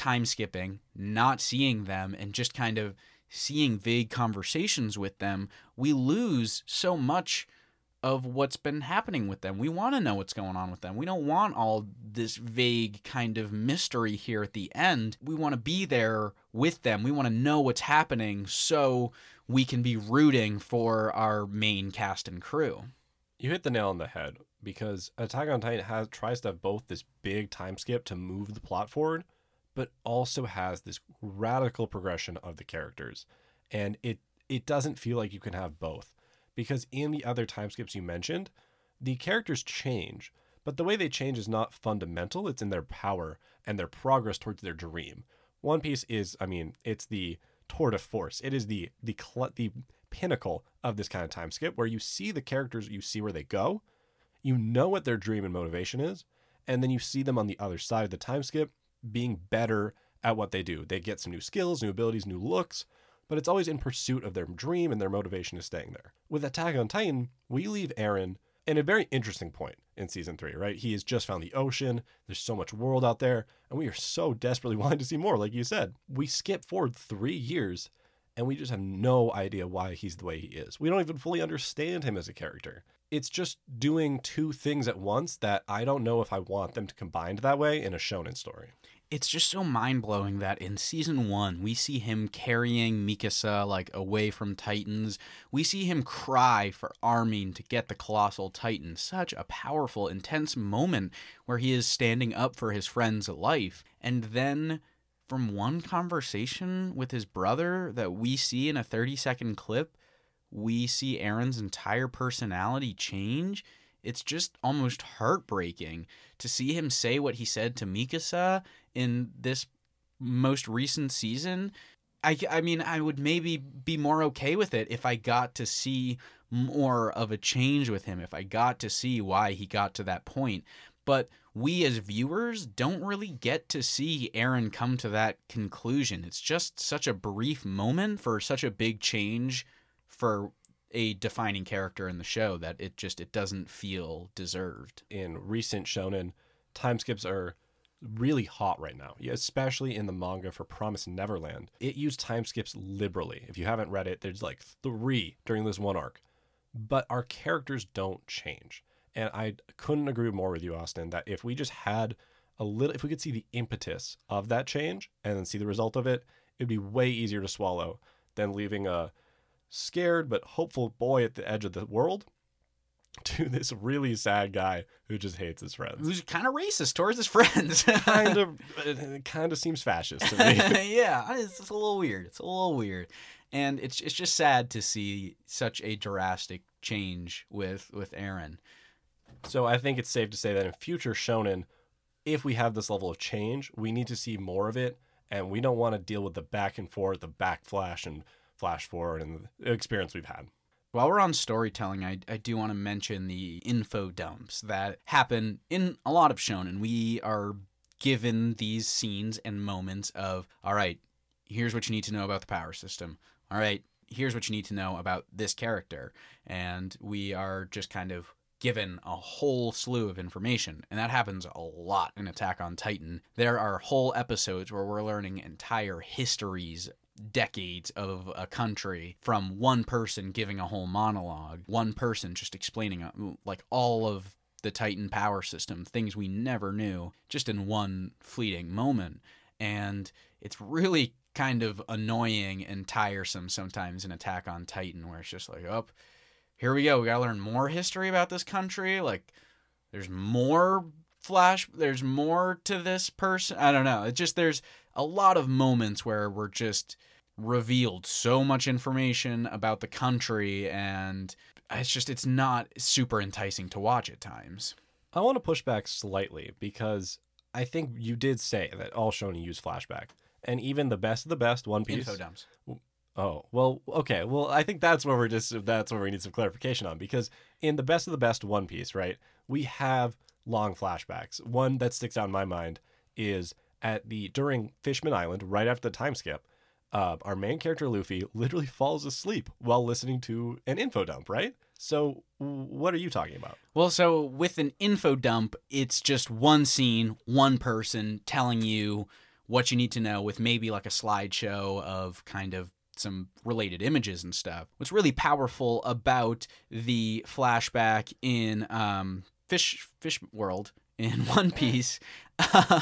time skipping, not seeing them, and just kind of seeing vague conversations with them. We lose so much of what's been happening with them. We want to know what's going on with them. We don't want all this vague kind of mystery here at the end. We want to be there with them. We want to know what's happening so we can be rooting for our main cast and crew. You hit the nail on the head because Attack on Titan has tries to have both this big time skip to move the plot forward, but also has this radical progression of the characters. And it it doesn't feel like you can have both. Because in the other time skips you mentioned, the characters change, but the way they change is not fundamental, it's in their power and their progress towards their dream. One Piece is, I mean, it's the tour de force. It is the the the pinnacle of this kind of time skip where you see the characters, you see where they go, you know what their dream and motivation is, and then you see them on the other side of the time skip being better at what they do. They get some new skills, new abilities, new looks, but it's always in pursuit of their dream and their motivation is staying there. With Attack on Titan, we leave Eren in a very interesting point in season three, right? He has just found the ocean. There's so much world out there, and we are so desperately wanting to see more, like you said. We skip forward three years and we just have no idea why he's the way he is. We don't even fully understand him as a character. It's just doing two things at once that I don't know if I want them to combine that way in a shonen story. it's just so mind blowing that in season one we see him carrying Mikasa like away from Titans. We see him cry for Armin to get the colossal Titan. Such a powerful, intense moment where he is standing up for his friend's life. And then from one conversation with his brother that we see in a 30 second clip, we see Eren's entire personality change. It's just almost heartbreaking to see him say what he said to Mikasa in this most recent season. I, I mean, I would maybe be more okay with it if I got to see more of a change with him, if I got to see why he got to that point. But we as viewers don't really get to see Eren come to that conclusion. It's just such a brief moment for such a big change for a defining character in the show that it just it doesn't feel deserved. In recent shonen, time skips are really hot right now, especially in the manga for Promise Neverland. It used time skips liberally. If you haven't read it, there's like three during this one arc. But our characters don't change. And I couldn't agree more with you, Austin, that if we just had a little, if we could see the impetus of that change and then see the result of it, it'd be way easier to swallow than leaving a scared but hopeful boy at the edge of the world to this really sad guy who just hates his friends. Who's kind of racist towards his friends. kind of, uh, it kind of seems fascist to me. yeah, it's, it's a little weird. It's a little weird, and it's it's just sad to see such a drastic change with with Eren. So I think it's safe to say that in future shonen, if we have this level of change, we need to see more of it, and we don't want to deal with the back and forth, the backflash and flash forward, and the experience we've had. While we're on storytelling, I, I do want to mention the info dumps that happen in a lot of shonen. We are given these scenes and moments of, all right, here's what you need to know about the power system. All right, here's what you need to know about this character. And we are just kind of given a whole slew of information. And that happens a lot in Attack on Titan. There are whole episodes where we're learning entire histories decades of a country from one person giving a whole monologue, one person just explaining uh, like all of the Titan power system, things we never knew, just in one fleeting moment. And it's really kind of annoying and tiresome sometimes in Attack on Titan, where it's just like, oh, here we go. We gotta learn more history about this country. Like, there's more flash, there's more to this person. I don't know. It's just, there's a lot of moments where we're just revealed so much information about the country and it's just it's not super enticing to watch at times. I want to push back slightly because I think you did say that all shonen use flashback, and even the best of the best One Piece. Info dumps. Oh well, okay. Well, I think that's where we're just that's where we need some clarification on because in the best of the best One Piece, right? We have long flashbacks. One that sticks out in my mind is at the during Fishman Island, right after the time skip. Uh, our main character Luffy literally falls asleep while listening to an info dump, right? So, what are you talking about? Well, so with an info dump, it's just one scene, one person telling you what you need to know with maybe like a slideshow of kind of some related images and stuff. What's really powerful about the flashback in um, Fish Fish World in One Piece,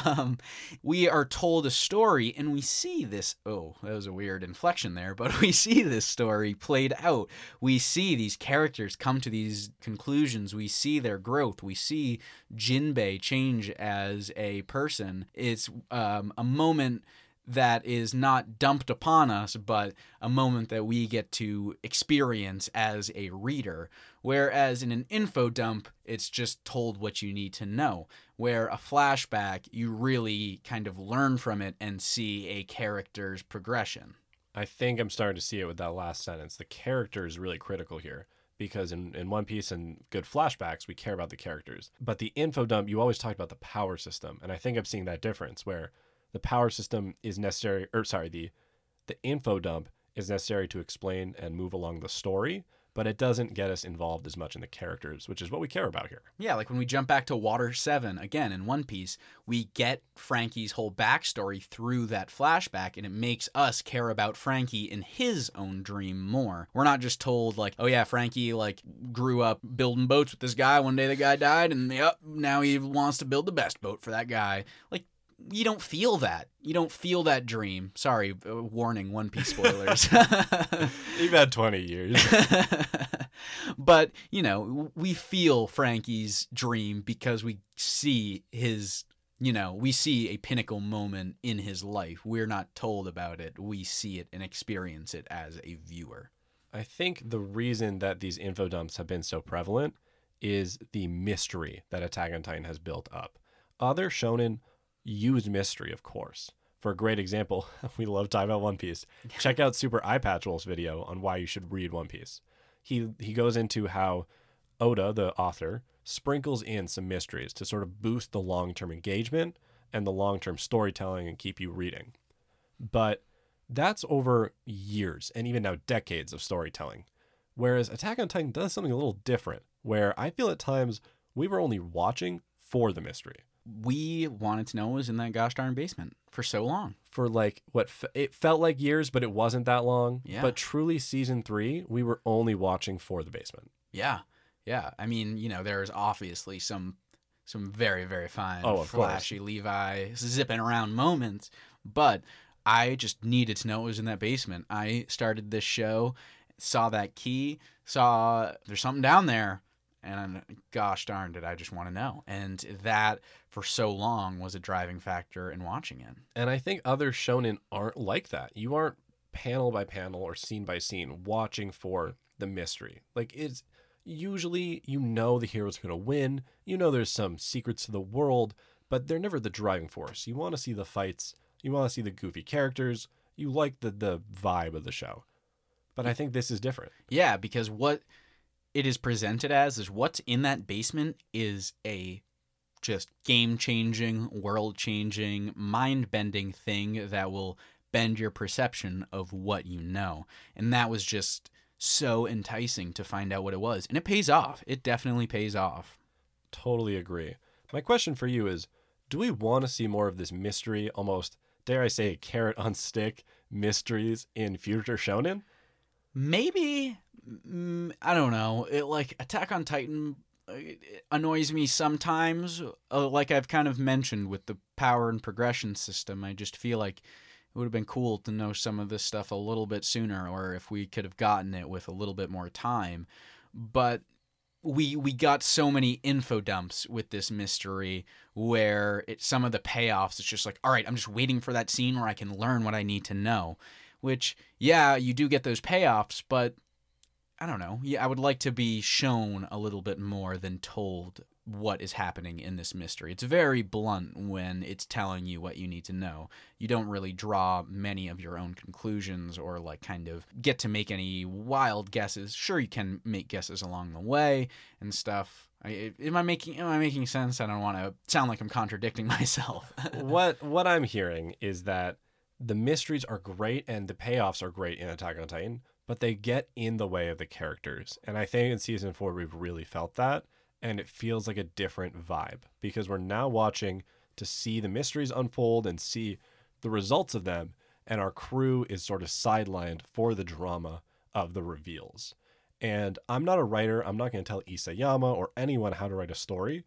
um, we are told a story and we see this. Oh, that was a weird inflection there, but we see this story played out. We see these characters come to these conclusions. We see their growth. We see Jinbei change as a person. It's um, a moment that is not dumped upon us, but a moment that we get to experience as a reader. Whereas in an info dump, it's just told what you need to know. Where a flashback, you really kind of learn from it and see a character's progression. I think I'm starting to see it with that last sentence. The character is really critical here because in, in One Piece and good flashbacks, we care about the characters. But the info dump, you always talked about the power system. And I think I'm seeing that difference where the power system is necessary, or sorry, the, the info dump is necessary to explain and move along the story, but it doesn't get us involved as much in the characters, which is what we care about here. Yeah, like when we jump back to Water 7 again in One Piece, we get Franky's whole backstory through that flashback, and it makes us care about Franky in his own dream more. We're not just told, like, oh yeah, Franky, like, grew up building boats with this guy. One day the guy died, and yep, now he wants to build the best boat for that guy. Like, you don't feel that. You don't feel that dream. Sorry, uh, warning, One Piece spoilers. You've had 20 years. but, you know, we feel Franky's dream because we see his you know, we see a pinnacle moment in his life. We're not told about it. We see it and experience it as a viewer. I think the reason that these info dumps have been so prevalent is the mystery that Attack on Titan has built up. Other shonen use mystery, of course. For a great example, we love talking about One Piece. Check out Super Eye Patch Wolf's video on why you should read One Piece. He he goes into how Oda, the author, sprinkles in some mysteries to sort of boost the long-term engagement and the long-term storytelling and keep you reading. But that's over years and even now decades of storytelling. Whereas Attack on Titan does something a little different, where I feel at times we were only watching for the mystery. We wanted to know was in that gosh darn basement for so long. For like what f- it felt like years, but it wasn't that long. Yeah. But truly, season three, we were only watching for the basement. Yeah. Yeah. I mean, you know, there's obviously some some very, very fine, Oh, of course. flashy Levi zipping around moments, but I just needed to know it was in that basement. I started this show, saw that key, saw there's something down there, and gosh darn did I just want to know. And that for so long was a driving factor in watching it. And I think other shonen aren't like that. You aren't panel by panel or scene by scene watching for the mystery. Like it's usually you know the hero's going to win. You know there's some secrets to the world, but they're never the driving force. You want to see the fights. You want to see the goofy characters. You like the the vibe of the show. But I think this is different. Yeah, because what it is presented as is what's in that basement is a just game changing, world changing, mind bending thing that will bend your perception of what you know. And that was just so enticing to find out what it was. And it pays off. It definitely pays off. Totally agree. My question for you is do we want to see more of this mystery, almost, dare I say, carrot on stick mysteries in future shonen? Maybe mm, I don't know. It like Attack on Titan uh, annoys me sometimes. Uh, like I've kind of mentioned with the power and progression system, I just feel like it would have been cool to know some of this stuff a little bit sooner, or if we could have gotten it with a little bit more time. But we we got so many info dumps with this mystery where it some of the payoffs it's just like all right i'm just waiting for that scene where i can learn what i need to know which yeah you do get those payoffs but i don't know. Yeah i would like to be shown a little bit more than told what is happening in this mystery. It's very blunt when it's telling you what you need to know. You don't really draw many of your own conclusions or like kind of get to make any wild guesses. Sure you can make guesses along the way and stuff. I, am i making am i making sense? I don't want to sound like i'm contradicting myself. What what I'm hearing is that the mysteries are great and the payoffs are great in Attack on Titan, but they get in the way of the characters. And I think in season four we've really felt that, and it feels like a different vibe because we're now watching to see the mysteries unfold and see the results of them, and our crew is sort of sidelined for the drama of the reveals. And I'm not a writer. I'm not going to tell Isayama or anyone how to write a story.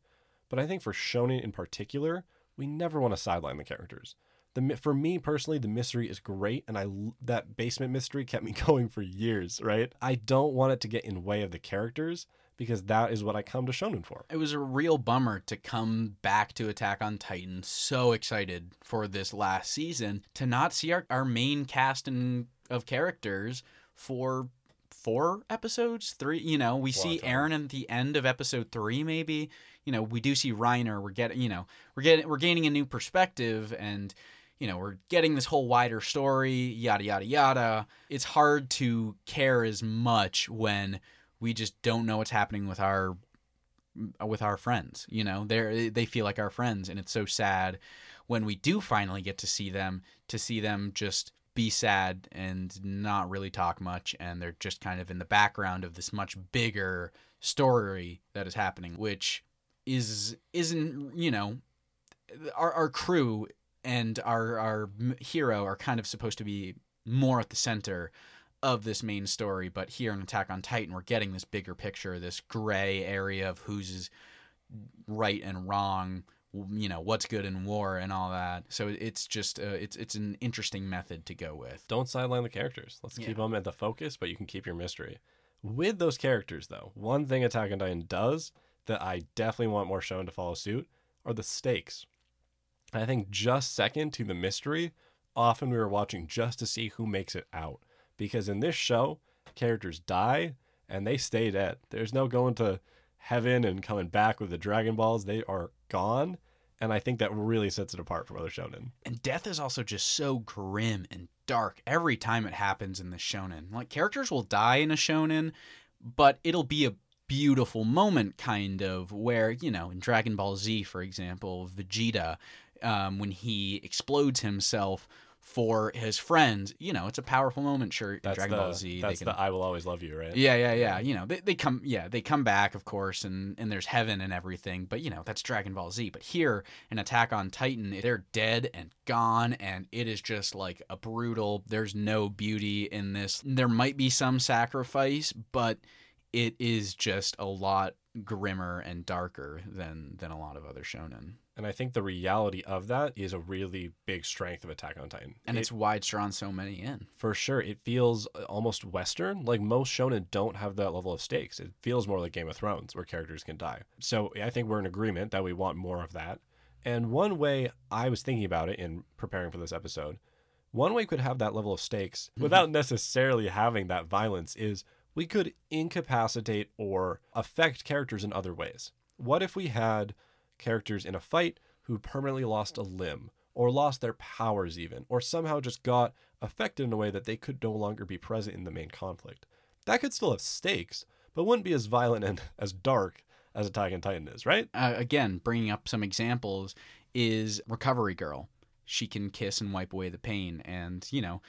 But I think for shonen in particular, we never want to sideline the characters. The for me personally, the mystery is great, and I that basement mystery kept me going for years. Right? I don't want it to get in way of the characters because that is what I come to shonen for. it was a real bummer to come back to Attack on Titan so excited for this last season to not see our, our main cast and of characters for four episodes three you know we see Eren at the end of episode three maybe you know we do see reiner we're getting you know we're getting we're gaining a new perspective and you know we're getting this whole wider story yada yada yada. It's hard to care as much when we just don't know what's happening with our with our friends you know? They they feel like our friends and it's so sad when we do finally get to see them to see them just be sad and not really talk much and they're just kind of in the background of this much bigger story that is happening which is isn't you know our our crew and our our hero are kind of supposed to be more at the center of this main story but here in attack on titan we're getting this bigger picture this gray area of who's is right and wrong you know what's good in war and all that so it's just uh, it's it's an interesting method to go with Don't sideline the characters. Let's keep them at the focus, but you can keep your mystery. With those characters, though, one thing Attack on Titan does that I definitely want more shonen to follow suit are the stakes. I think just second to the mystery, often we were watching just to see who makes it out. Because in this show, characters die and they stay dead. There's no going to heaven and coming back with the Dragon Balls. They are gone. And I think that really sets it apart from other shonen. And death is also just so grim and dark every time it happens in the shonen. Like characters will die in a shonen, but it'll be a beautiful moment kind of where, you know, in Dragon Ball Z, for example, Vegeta, um, when he explodes himself for his friends, you know, it's a powerful moment. Sure, That's Dragon the, Ball Z, That's they can the I will always love you, right? yeah, yeah, yeah. You know, they, they come, yeah, they come back, of course, and and there's heaven and everything. But you know, that's Dragon Ball Z. But here in Attack on Titan, they're dead and gone, and it is just like a brutal. There's no beauty in this. There might be some sacrifice, but it is just a lot grimmer and darker than than a lot of other shonen. And I think the reality of that is a really big strength of Attack on Titan. And It- it's why it's drawn so many in. for sure. It feels uh, almost western. Like most shonen don't have that level of stakes. It feels more like game of thrones where characters can die. So i think we're in agreement that we want more of that. And one way i was thinking about it in preparing for this episode one way we could have that level of stakes without necessarily having that violence is we could incapacitate or affect characters in other ways. What if we had characters in a fight who permanently lost a limb or lost their powers even or somehow just got affected in a way that they could no longer be present in the main conflict that could still have stakes but wouldn't be as violent and as dark as attack on titan is right uh, again, bringing up some examples, is Recovery Girl. She can kiss and wipe away the pain. And, you know,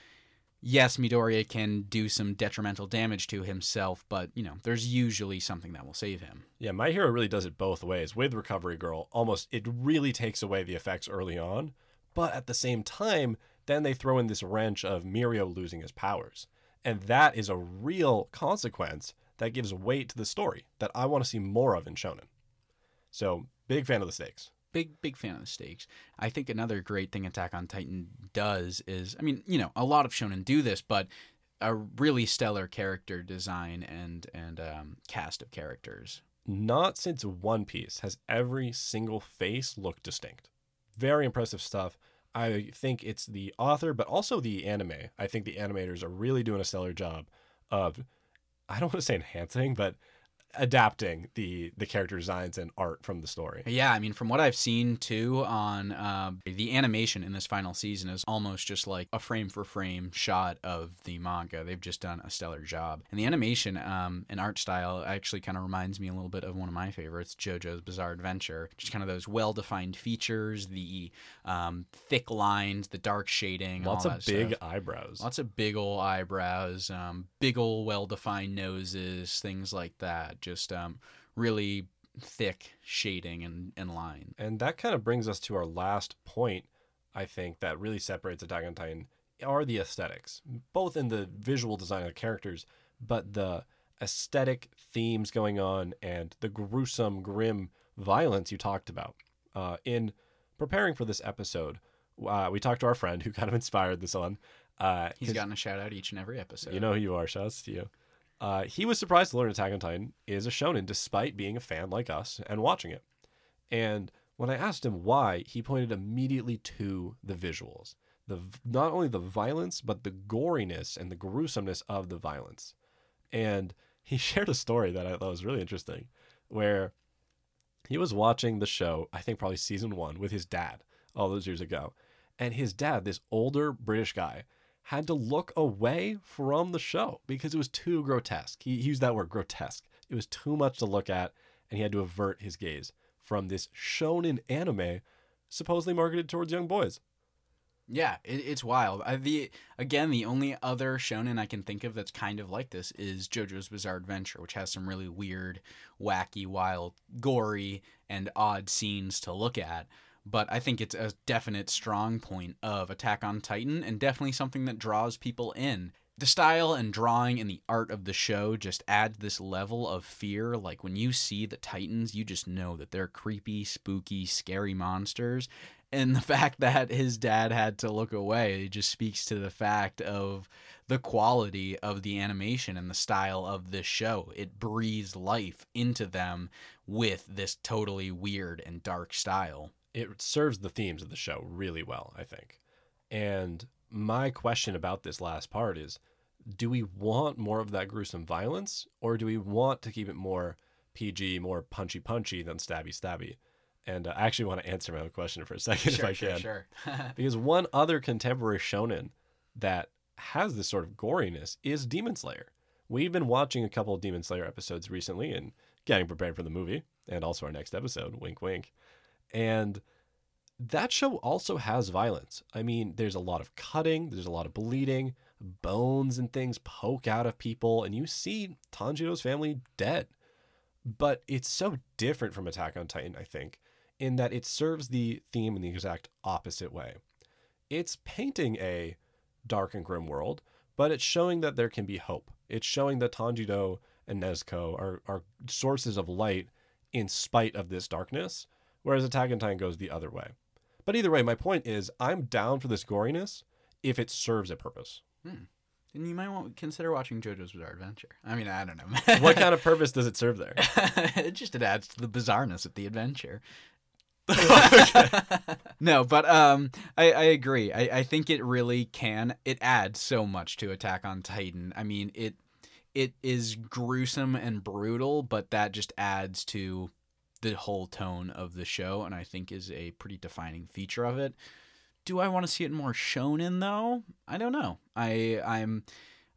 yes, Midoriya can do some detrimental damage to himself, but, you know, there's usually something that will save him. yeah my hero really does it both ways. With recovery girl almost it really takes away the effects early on but at the same time then they throw in this wrench of mirio losing his powers. And that is a real consequence that gives weight to the story that i want to see more of in shonen. So big fan of the stakes Big, big fan of the stakes. I think another great thing Attack on Titan does is, I mean, you know, a lot of shonen do this, but a really stellar character design and and um, cast of characters. not since One Piece has every single face looked distinct. Very impressive stuff. I think it's the author, but also the anime. I think the animators are really doing a stellar job of, I don't want to say enhancing, but adapting the the character designs and art from the story. Yeah, I mean, from what I've seen too on uh, the animation in this final season is almost just like a frame for frame shot of the manga. They've just done a stellar job, and the animation um, and art style actually kind of reminds me a little bit of one of my favorites, JoJo's Bizarre Adventure. Just kind of those well defined features, the um, thick lines, the dark shading, Lots all of big stuff. eyebrows. Lots of big ol' eyebrows, um, big ol' well defined noses, things like that. Just um, really thick shading and, and line. And that kind of brings us to our last point, I think, that really separates Attack on Titan are the aesthetics, both in the visual design of the characters, but the aesthetic themes going on and the gruesome, grim violence you talked about. Uh, in preparing for this episode, uh, we talked to our friend who kind of inspired this one. Uh, He's gotten a shout out each and every episode. you know who you are. Shout Shouts to you. Uh, he was surprised to learn Attack on Titan is a shonen, despite being a fan like us and watching it. And when I asked him why, he pointed immediately to the visuals. The not only the violence, but the goriness and the gruesomeness of the violence. And he shared a story that I thought was really interesting, where he was watching the show, I think probably season one, with his dad all those years ago. And his dad, this older British guy, had to look away from the show because it was too grotesque. He, used that word, grotesque. It was too much to look at, and he had to avert his gaze from this shonen anime supposedly marketed towards young boys. Yeah, it, it's wild. I, the again, the only other shonen I can think of that's kind of like this is JoJo's Bizarre Adventure, which has some really weird, wacky, wild, gory, and odd scenes to look at. But I think it's a definite strong point of Attack on Titan, and definitely something that draws people in. The style and drawing and the art of the show just adds this level of fear. Like when you see the Titans, you just know that they're creepy, spooky, scary monsters and the fact that his dad had to look away just speaks to the fact of the quality of the animation and the style of this show. It breathes life into them with this totally weird and dark style. It serves the themes of the show really well, I think. And my question about this last part is do we want more of that gruesome violence or do we want to keep it more PG, more punchy punchy than stabby stabby? And uh, I actually want to answer my own question for a second if I can. sure. Because one other contemporary shonen that has this sort of goriness is Demon Slayer. We've been watching a couple of Demon Slayer episodes recently and getting prepared for the movie and also our next episode, wink wink. And that show also has violence. I mean, there's a lot of cutting, there's a lot of bleeding, bones and things poke out of people, and you see Tanjiro's family dead. But it's so different from Attack on Titan, I think, in that it serves the theme in the exact opposite way. It's painting a dark and grim world, but it's showing that there can be hope. It's showing that Tanjiro and Nezuko are, are sources of light in spite of this darkness, whereas Attack on Titan goes the other way. But either way, my point is I'm down for this goriness if it serves a purpose. And you might want consider watching JoJo's Bizarre Adventure. I mean, I don't know. What kind of purpose does it serve there? it just it adds to the bizarreness of the adventure. no, but um, I, I agree. I, I think it really can. It adds so much to Attack on Titan. I mean, it it is gruesome and brutal, but that just adds to the whole tone of the show, and I think is a pretty defining feature of it. Do I want to see it more shonen in though? I don't know. I I'm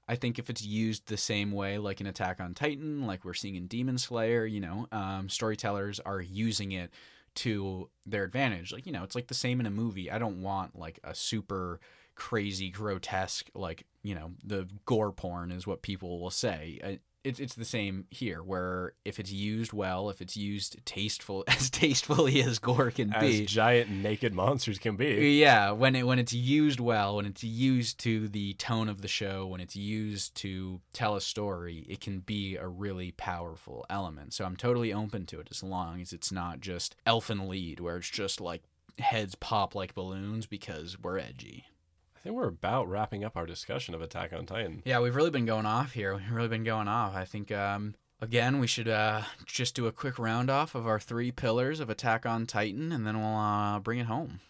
I think if it's used the same way, like in Attack on Titan, like we're seeing in Demon Slayer, you know, um, storytellers are using it to their advantage. Like, you know, it's like the same in a movie. I don't want like a super crazy, grotesque, like, you know, the gore porn is what people will say. It's, it's the same here, where if it's used well, if it's used tasteful as tastefully as gore can As be, As giant naked monsters can be. yeah, when it when it's used well, when it's used to the tone of the show, when it's used to tell a story, it can be a really powerful element. So I'm totally open to it as long as it's not just Elfen Lied where it's just like heads pop like balloons because we're edgy. I think we're about wrapping up our discussion of Attack on Titan. Yeah, we've really been going off here. We've really been going off. I think um again we should uh just do a quick round off of our three pillars of Attack on Titan and then we'll uh bring it home.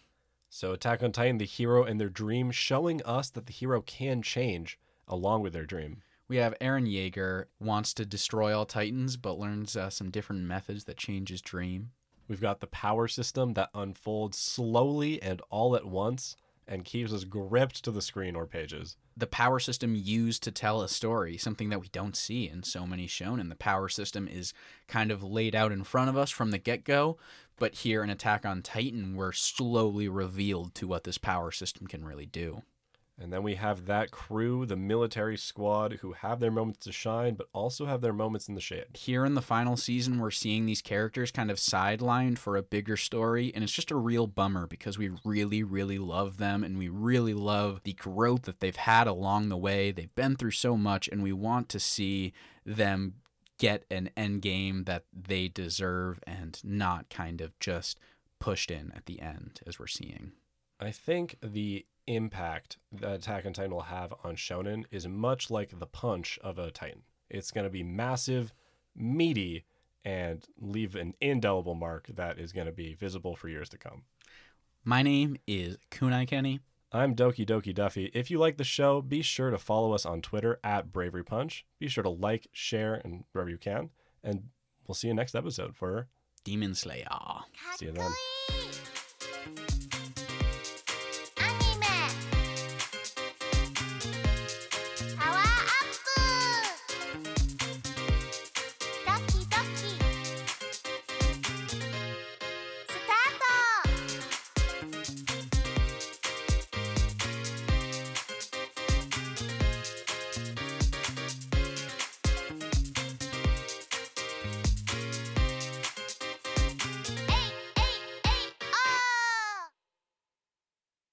So, Attack on Titan, the hero and their dream, showing us that the hero can change along with their dream. We have Eren Yeager wants to destroy all Titans, but learns uh, some different methods that change his dream. We've got the power system that unfolds slowly and all at once and keeps us gripped to the screen or pages. The power system used to tell a story, something that we don't see in so many shonen. The power system is kind of laid out in front of us from the get go, but here in Attack on Titan, we're slowly revealed to what this power system can really do. And then we have that crew, the military squad, who have their moments to shine, but also have their moments in the shade. here in the final season, we're seeing these characters kind of sidelined for a bigger story, and it's just a real bummer because we really, really love them and we really love the growth that they've had along the way. They've been through so much, and we want to see them get an end game that they deserve and not kind of just pushed in at the end as we're seeing. I think the impact that Attack on Titan will have on Shonen is much like the punch of a Titan. It's going to be massive, meaty, and leave an indelible mark that is going to be visible for years to come. My name is Kunai Kenny. I'm Doki Doki Duffy. If you like the show, be sure to follow us on Twitter at Bravery Punch. Be sure to like, share, and wherever you can. And we'll see you next episode for Demon Slayer. See you then.